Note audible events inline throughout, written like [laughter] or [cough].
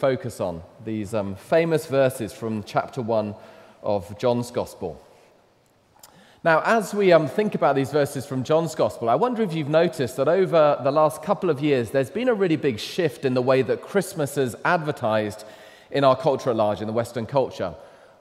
focus on these um, famous verses from chapter 1 of John's Gospel. Now, as we um, think about these verses from John's Gospel, I wonder if you've noticed that over the last couple of years, there's been a really big shift in the way that Christmas is advertised in our culture at large, in the Western culture.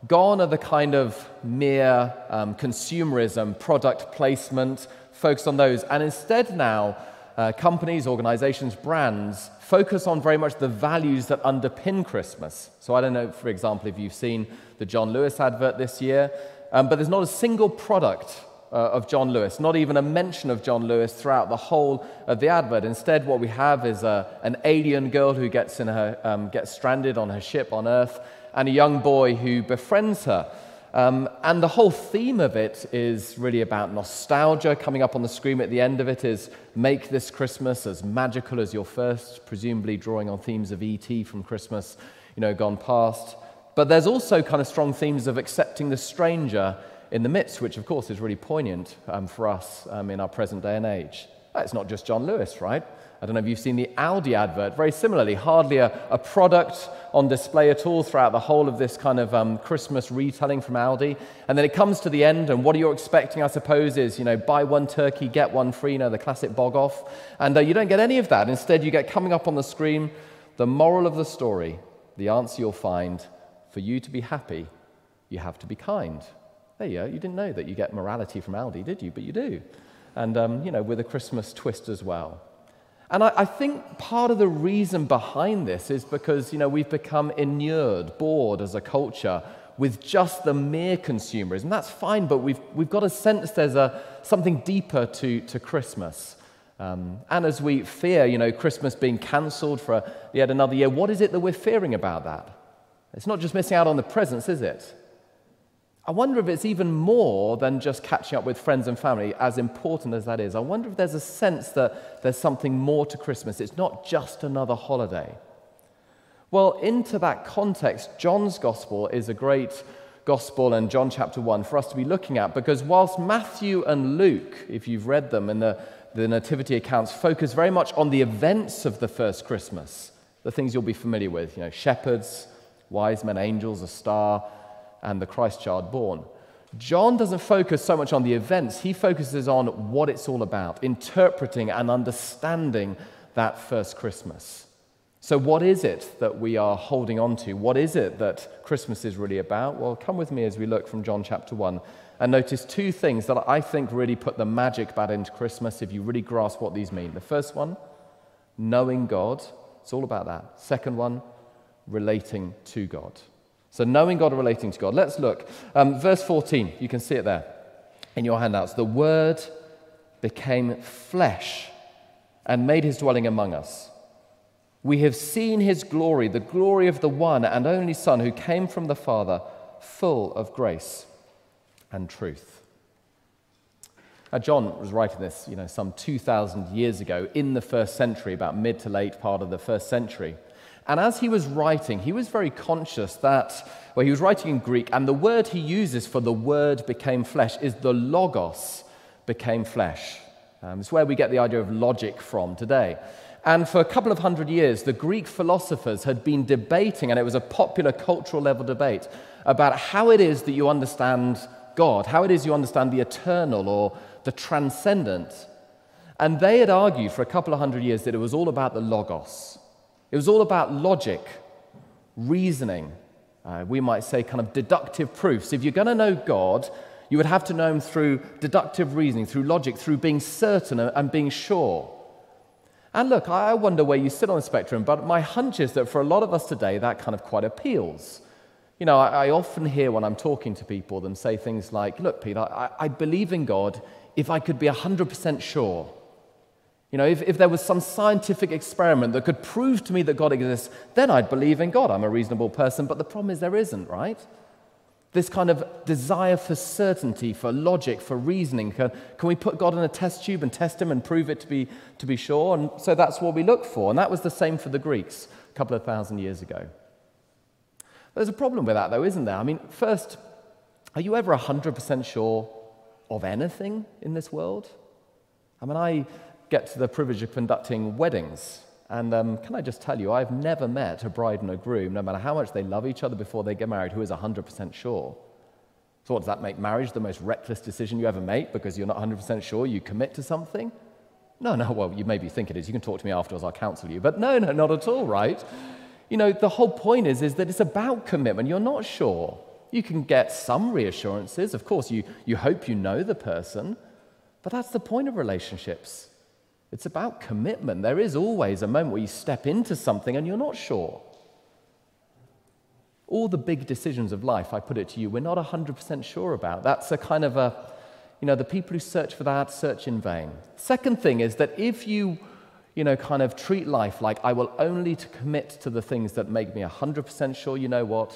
Gone are the kind of mere um, consumerism, product placement, focus on those. And instead, now, uh, companies, organizations, brands focus on very much the values that underpin Christmas. So, I don't know, for example, if you've seen the John Lewis advert this year, um, but there's not a single product uh, of John Lewis, not even a mention of John Lewis throughout the whole of the advert. Instead, what we have is a, an alien girl who gets, in her, um, gets stranded on her ship on Earth, and a young boy who befriends her. Um, and the whole theme of it is really about nostalgia. Coming up on the screen at the end of it is make this Christmas as magical as your first, presumably drawing on themes of E.T. from Christmas, you know, gone past. But there's also kind of strong themes of accepting the stranger in the midst, which of course is really poignant um, for us um, in our present day and age. It's not just John Lewis, right? I don't know if you've seen the Aldi advert. Very similarly, hardly a, a product on display at all throughout the whole of this kind of um, Christmas retelling from Aldi. And then it comes to the end, and what are you expecting, I suppose, is, you know, buy one turkey, get one free, you know, the classic bog off. And uh, you don't get any of that. Instead, you get coming up on the screen the moral of the story, the answer you'll find for you to be happy, you have to be kind. There you go. You didn't know that you get morality from Aldi, did you? But you do. And, um, you know, with a Christmas twist as well. And I, I, think part of the reason behind this is because, you know, we've become inured, bored as a culture with just the mere consumerism. That's fine, but we've, we've got a sense there's a, something deeper to, to Christmas. Um, and as we fear, you know, Christmas being cancelled for yet another year, what is it that we're fearing about that? It's not just missing out on the presents, is it? I wonder if it's even more than just catching up with friends and family, as important as that is. I wonder if there's a sense that there's something more to Christmas. It's not just another holiday. Well, into that context, John's gospel is a great gospel and John chapter 1 for us to be looking at because whilst Matthew and Luke, if you've read them in the, the nativity accounts, focus very much on the events of the first Christmas, the things you'll be familiar with, you know, shepherds, wise men, angels, a star, and the Christ child born. John doesn't focus so much on the events, he focuses on what it's all about, interpreting and understanding that first Christmas. So, what is it that we are holding on to? What is it that Christmas is really about? Well, come with me as we look from John chapter 1 and notice two things that I think really put the magic back into Christmas if you really grasp what these mean. The first one, knowing God. It's all about that. Second one, relating to God. So, knowing God relating to God. Let's look. Um, verse 14, you can see it there in your handouts. The Word became flesh and made his dwelling among us. We have seen his glory, the glory of the one and only Son who came from the Father, full of grace and truth. Now, John was writing this, you know, some 2,000 years ago in the first century, about mid to late part of the first century. And as he was writing, he was very conscious that, well, he was writing in Greek, and the word he uses for the word became flesh is the logos became flesh. Um, it's where we get the idea of logic from today. And for a couple of hundred years, the Greek philosophers had been debating, and it was a popular cultural level debate, about how it is that you understand God, how it is you understand the eternal or the transcendent. And they had argued for a couple of hundred years that it was all about the logos, it was all about logic, reasoning, uh, we might say kind of deductive proofs. If you're going to know God, you would have to know Him through deductive reasoning, through logic, through being certain and being sure. And look, I wonder where you sit on the spectrum, but my hunch is that for a lot of us today, that kind of quite appeals. You know, I, I often hear when I'm talking to people them say things like, Look, Peter, I, I believe in God if I could be 100% sure. You know, if, if there was some scientific experiment that could prove to me that God exists, then I'd believe in God. I'm a reasonable person, but the problem is there isn't, right? This kind of desire for certainty, for logic, for reasoning. Can, can we put God in a test tube and test him and prove it to be, to be sure? And so that's what we look for. And that was the same for the Greeks a couple of thousand years ago. There's a problem with that, though, isn't there? I mean, first, are you ever 100% sure of anything in this world? I mean, I get to the privilege of conducting weddings. And um, can I just tell you, I've never met a bride and a groom, no matter how much they love each other before they get married, who is 100% sure. So, what does that make marriage the most reckless decision you ever make because you're not 100% sure you commit to something? No, no, well, you maybe think it is. You can talk to me afterwards, I'll counsel you. But no, no, not at all, right? You know, the whole point is, is that it's about commitment. You're not sure. You can get some reassurances. Of course, you, you hope you know the person, but that's the point of relationships. It's about commitment. There is always a moment where you step into something and you're not sure. All the big decisions of life, I put it to you, we're not 100% sure about. That's a kind of a, you know, the people who search for that search in vain. Second thing is that if you, you know, kind of treat life like I will only to commit to the things that make me 100% sure, you know what?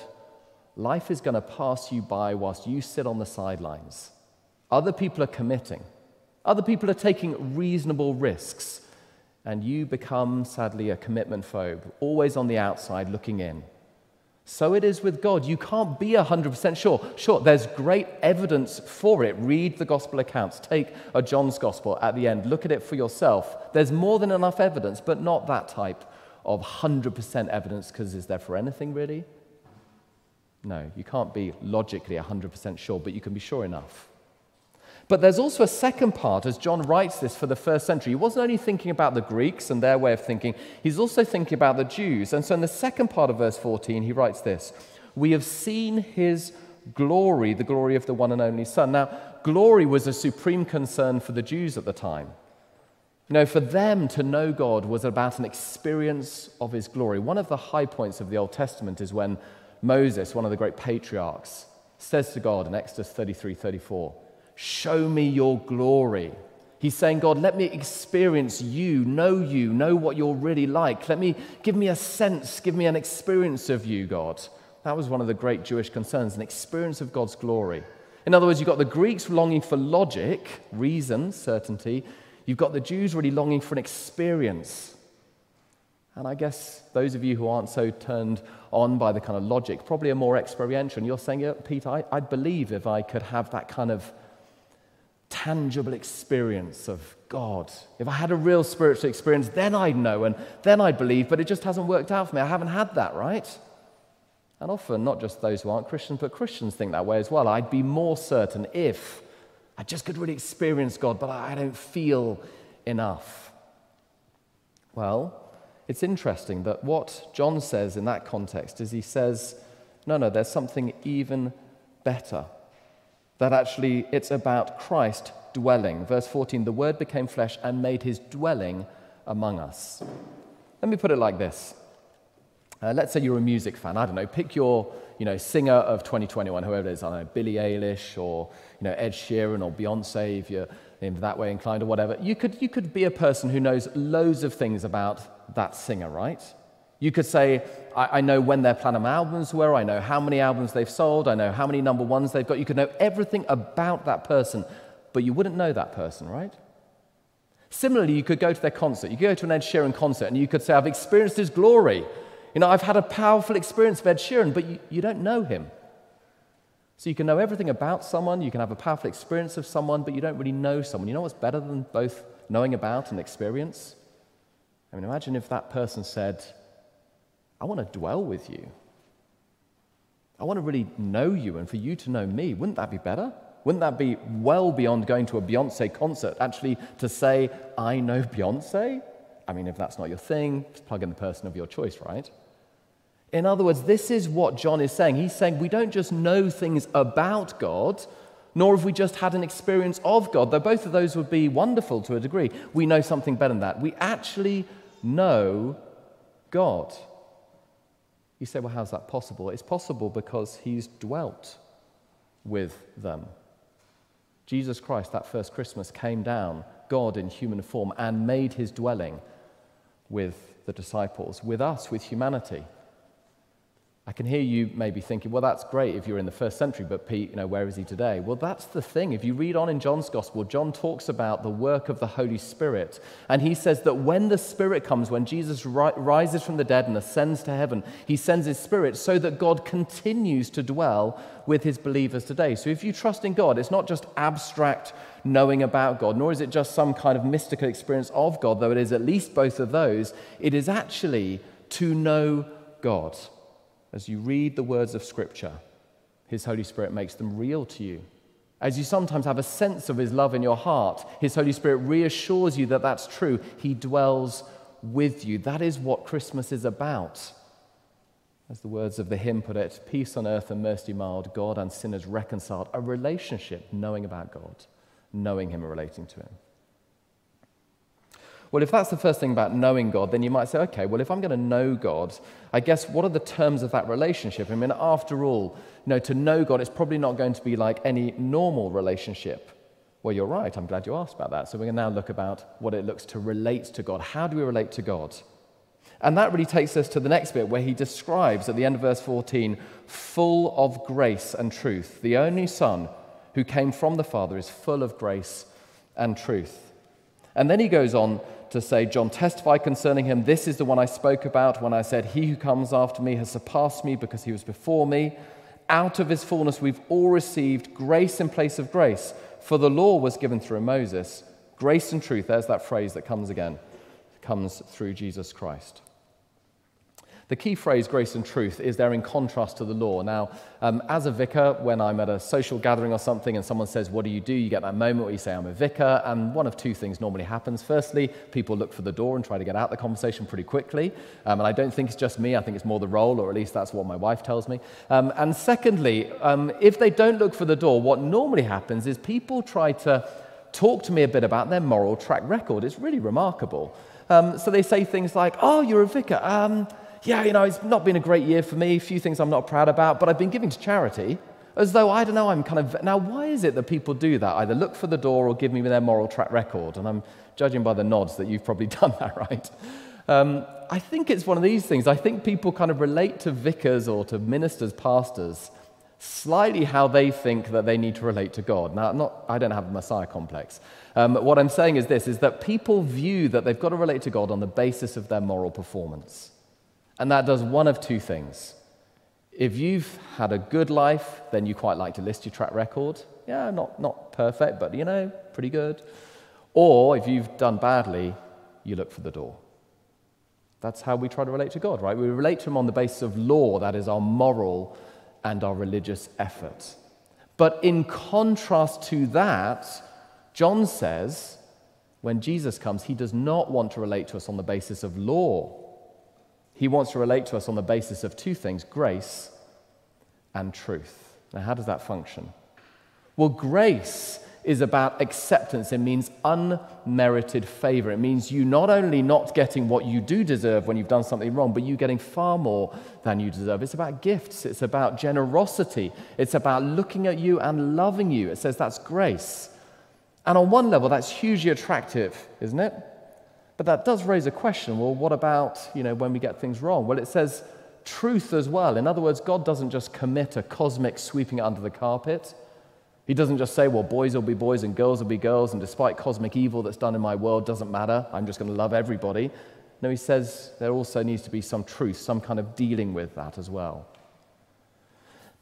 Life is going to pass you by whilst you sit on the sidelines. Other people are committing. Other people are taking reasonable risks, and you become, sadly, a commitment phobe, always on the outside looking in. So it is with God. You can't be 100% sure. Sure, there's great evidence for it. Read the gospel accounts. Take a John's gospel at the end. Look at it for yourself. There's more than enough evidence, but not that type of 100% evidence, because is there for anything really? No, you can't be logically 100% sure, but you can be sure enough. But there's also a second part as John writes this for the first century. He wasn't only thinking about the Greeks and their way of thinking, he's also thinking about the Jews. And so in the second part of verse 14, he writes this We have seen his glory, the glory of the one and only Son. Now, glory was a supreme concern for the Jews at the time. You know, for them to know God was about an experience of his glory. One of the high points of the Old Testament is when Moses, one of the great patriarchs, says to God in Exodus 33 34, Show me your glory. He's saying, God, let me experience you, know you, know what you're really like. Let me give me a sense, give me an experience of you, God. That was one of the great Jewish concerns, an experience of God's glory. In other words, you've got the Greeks longing for logic, reason, certainty. You've got the Jews really longing for an experience. And I guess those of you who aren't so turned on by the kind of logic probably are more experiential. And you're saying, yeah, Peter, I, I'd believe if I could have that kind of tangible experience of God. If I had a real spiritual experience, then I'd know and then I'd believe, but it just hasn't worked out for me. I haven't had that, right? And often, not just those who aren't Christians, but Christians think that way as well. I'd be more certain if I just could really experience God, but I don't feel enough. Well, it's interesting that what John says in that context is he says, no, no, there's something even better that actually it's about Christ dwelling. Verse 14 the Word became flesh and made his dwelling among us. Let me put it like this. Uh, let's say you're a music fan. I don't know, pick your you know, singer of 2021, whoever it is. I don't know, Billie Eilish or you know, Ed Sheeran or Beyonce, if you're that way inclined or whatever. You could, you could be a person who knows loads of things about that singer, right? You could say, I, I, know when their platinum albums were, I know how many albums they've sold, I know how many number ones they've got. You could know everything about that person, but you wouldn't know that person, right? Similarly, you could go to their concert. You could go to an Ed Sheeran concert and you could say, I've experienced his glory. You know, I've had a powerful experience of Ed Sheeran, but you, you don't know him. So you can know everything about someone, you can have a powerful experience of someone, but you don't really know someone. You know what's better than both knowing about and experience? I mean, imagine if that person said, I want to dwell with you. I want to really know you and for you to know me. Wouldn't that be better? Wouldn't that be well beyond going to a Beyonce concert? Actually, to say, I know Beyonce? I mean, if that's not your thing, just plug in the person of your choice, right? In other words, this is what John is saying. He's saying we don't just know things about God, nor have we just had an experience of God, though both of those would be wonderful to a degree. We know something better than that. We actually know God. You say, well, how's that possible? It's possible because he's dwelt with them. Jesus Christ, that first Christmas, came down, God in human form, and made his dwelling with the disciples, with us, with humanity. I can hear you maybe thinking, well, that's great if you're in the first century, but Pete, you know, where is he today? Well, that's the thing. If you read on in John's gospel, John talks about the work of the Holy Spirit. And he says that when the Spirit comes, when Jesus ri- rises from the dead and ascends to heaven, he sends his Spirit so that God continues to dwell with his believers today. So if you trust in God, it's not just abstract knowing about God, nor is it just some kind of mystical experience of God, though it is at least both of those. It is actually to know God. As you read the words of Scripture, His Holy Spirit makes them real to you. As you sometimes have a sense of His love in your heart, His Holy Spirit reassures you that that's true. He dwells with you. That is what Christmas is about. As the words of the hymn put it, peace on earth and mercy mild, God and sinners reconciled. A relationship, knowing about God, knowing Him and relating to Him. Well, if that's the first thing about knowing God, then you might say, okay, well, if I'm going to know God, I guess what are the terms of that relationship? I mean, after all, you know, to know God, it's probably not going to be like any normal relationship. Well, you're right. I'm glad you asked about that. So we're going to now look about what it looks to relate to God. How do we relate to God? And that really takes us to the next bit where he describes at the end of verse 14, full of grace and truth. The only Son who came from the Father is full of grace and truth. And then he goes on to say, John testified concerning him, This is the one I spoke about when I said, He who comes after me has surpassed me because he was before me. Out of his fullness, we've all received grace in place of grace. For the law was given through Moses. Grace and truth, there's that phrase that comes again, comes through Jesus Christ. The key phrase, grace and truth, is there in contrast to the law. Now, um, as a vicar, when I'm at a social gathering or something and someone says, What do you do? you get that moment where you say, I'm a vicar. And one of two things normally happens. Firstly, people look for the door and try to get out the conversation pretty quickly. Um, and I don't think it's just me, I think it's more the role, or at least that's what my wife tells me. Um, and secondly, um, if they don't look for the door, what normally happens is people try to talk to me a bit about their moral track record. It's really remarkable. Um, so they say things like, Oh, you're a vicar. Yeah, you know, it's not been a great year for me, a few things I'm not proud about, but I've been giving to charity. As though, I don't know, I'm kind of. Now, why is it that people do that? Either look for the door or give me their moral track record. And I'm judging by the nods that you've probably [laughs] done that, right? Um, I think it's one of these things. I think people kind of relate to vicars or to ministers, pastors, slightly how they think that they need to relate to God. Now, not, I don't have a Messiah complex. Um, what I'm saying is this, is that people view that they've got to relate to God on the basis of their moral performance. And that does one of two things. If you've had a good life, then you quite like to list your track record. Yeah, not, not perfect, but you know, pretty good. Or if you've done badly, you look for the door. That's how we try to relate to God, right? We relate to Him on the basis of law, that is our moral and our religious effort. But in contrast to that, John says, when Jesus comes, He does not want to relate to us on the basis of law he wants to relate to us on the basis of two things grace and truth. Now, how does that function? Well, grace is about acceptance. It means unmerited favor. It means you not only not getting what you do deserve when you've done something wrong, but you getting far more than you deserve. It's about gifts, it's about generosity, it's about looking at you and loving you. It says that's grace. And on one level, that's hugely attractive, isn't it? But that does raise a question well, what about you know, when we get things wrong? Well, it says truth as well. In other words, God doesn't just commit a cosmic sweeping under the carpet. He doesn't just say, well, boys will be boys and girls will be girls, and despite cosmic evil that's done in my world, doesn't matter. I'm just going to love everybody. No, he says there also needs to be some truth, some kind of dealing with that as well.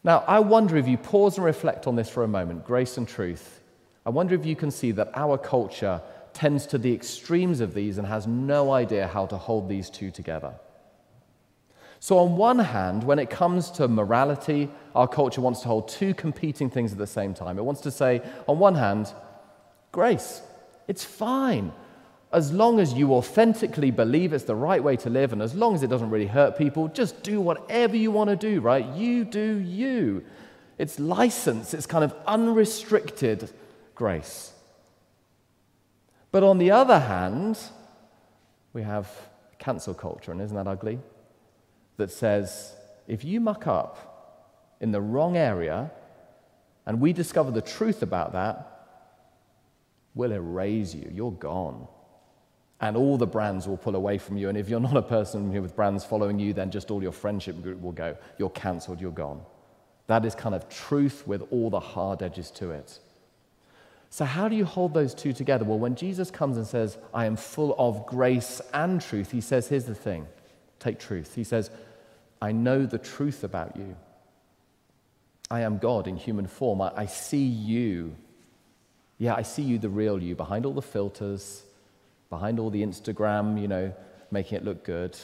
Now, I wonder if you pause and reflect on this for a moment grace and truth. I wonder if you can see that our culture tends to the extremes of these and has no idea how to hold these two together. So, on one hand, when it comes to morality, our culture wants to hold two competing things at the same time. It wants to say, on one hand, grace, it's fine. As long as you authentically believe it's the right way to live, and as long as it doesn't really hurt people, just do whatever you want to do, right? You do you. It's license, it's kind of unrestricted grace. But on the other hand, we have cancel culture, and isn't that ugly? That says if you muck up in the wrong area and we discover the truth about that, we'll erase you. You're gone. and all the brands will pull away from you. And if you're not a person here with brands following you, then just all your friendship group will go. You're cancelled, you're gone. That is kind of truth with all the hard edges to it. So, how do you hold those two together? Well, when Jesus comes and says, I am full of grace and truth, he says, Here's the thing take truth. He says, I know the truth about you. I am God in human form. I, I see you. Yeah, I see you, the real you, behind all the filters, behind all the Instagram, you know, making it look good.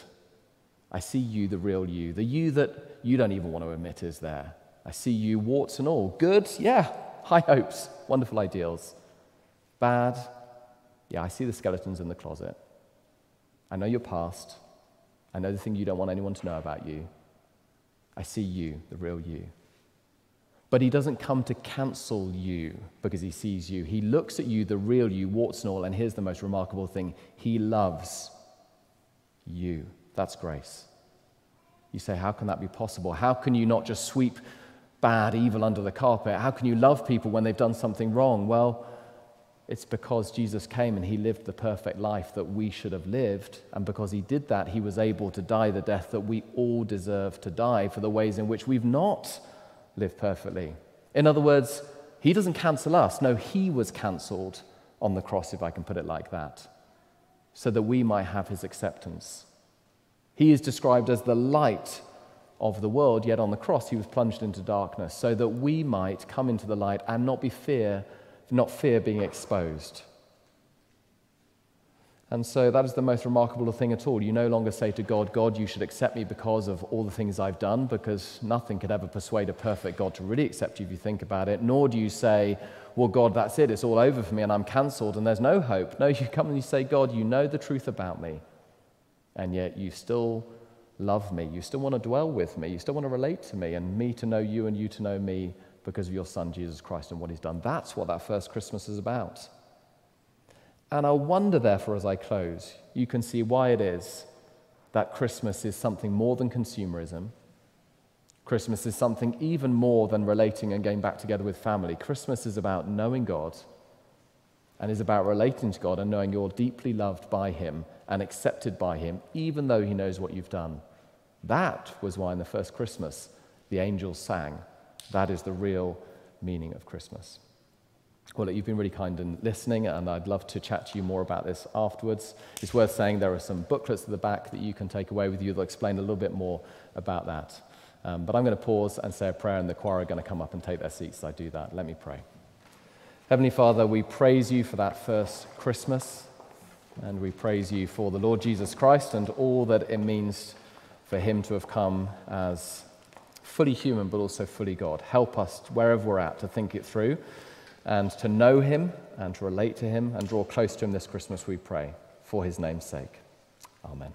I see you, the real you, the you that you don't even want to admit is there. I see you, warts and all. Good, yeah, high hopes, wonderful ideals. Bad, yeah, I see the skeletons in the closet. I know your past. I know the thing you don't want anyone to know about you. I see you, the real you. But he doesn't come to cancel you because he sees you. He looks at you, the real you, warts and all, and here's the most remarkable thing he loves you. That's grace. You say, How can that be possible? How can you not just sweep bad, evil under the carpet? How can you love people when they've done something wrong? Well, it's because Jesus came and he lived the perfect life that we should have lived. And because he did that, he was able to die the death that we all deserve to die for the ways in which we've not lived perfectly. In other words, he doesn't cancel us. No, he was cancelled on the cross, if I can put it like that, so that we might have his acceptance. He is described as the light of the world, yet on the cross he was plunged into darkness, so that we might come into the light and not be fear not fear being exposed. And so that is the most remarkable thing at all. You no longer say to God, God, you should accept me because of all the things I've done, because nothing could ever persuade a perfect God to really accept you if you think about it. Nor do you say, well, God, that's it, it's all over for me and I'm cancelled and there's no hope. No, [laughs] you come and you say, God, you know the truth about me, and yet you still love me. You still want to dwell with me. You still want to relate to me, and me to know you and you to know me because of your Son, Jesus Christ, and what He's done. That's what that first Christmas is about. And I wonder, therefore, as I close, you can see why it is that Christmas is something more than consumerism. Christmas is something even more than relating and getting back together with family. Christmas is about knowing God and is about relating to God and knowing you're deeply loved by Him and accepted by Him, even though He knows what you've done. That was why in the first Christmas the angels sang. That is the real meaning of Christmas. Well, you've been really kind in listening, and I'd love to chat to you more about this afterwards. It's worth saying there are some booklets at the back that you can take away with you that'll explain a little bit more about that. Um, but I'm going to pause and say a prayer, and the choir are going to come up and take their seats as I do that. Let me pray. Heavenly Father, we praise you for that first Christmas, and we praise you for the Lord Jesus Christ and all that it means for him to have come as fully human but also fully God. Help us, wherever we're at, to think it through and to know Him and to relate to Him and draw close to Him this Christmas, we pray, for His name's sake. Amen.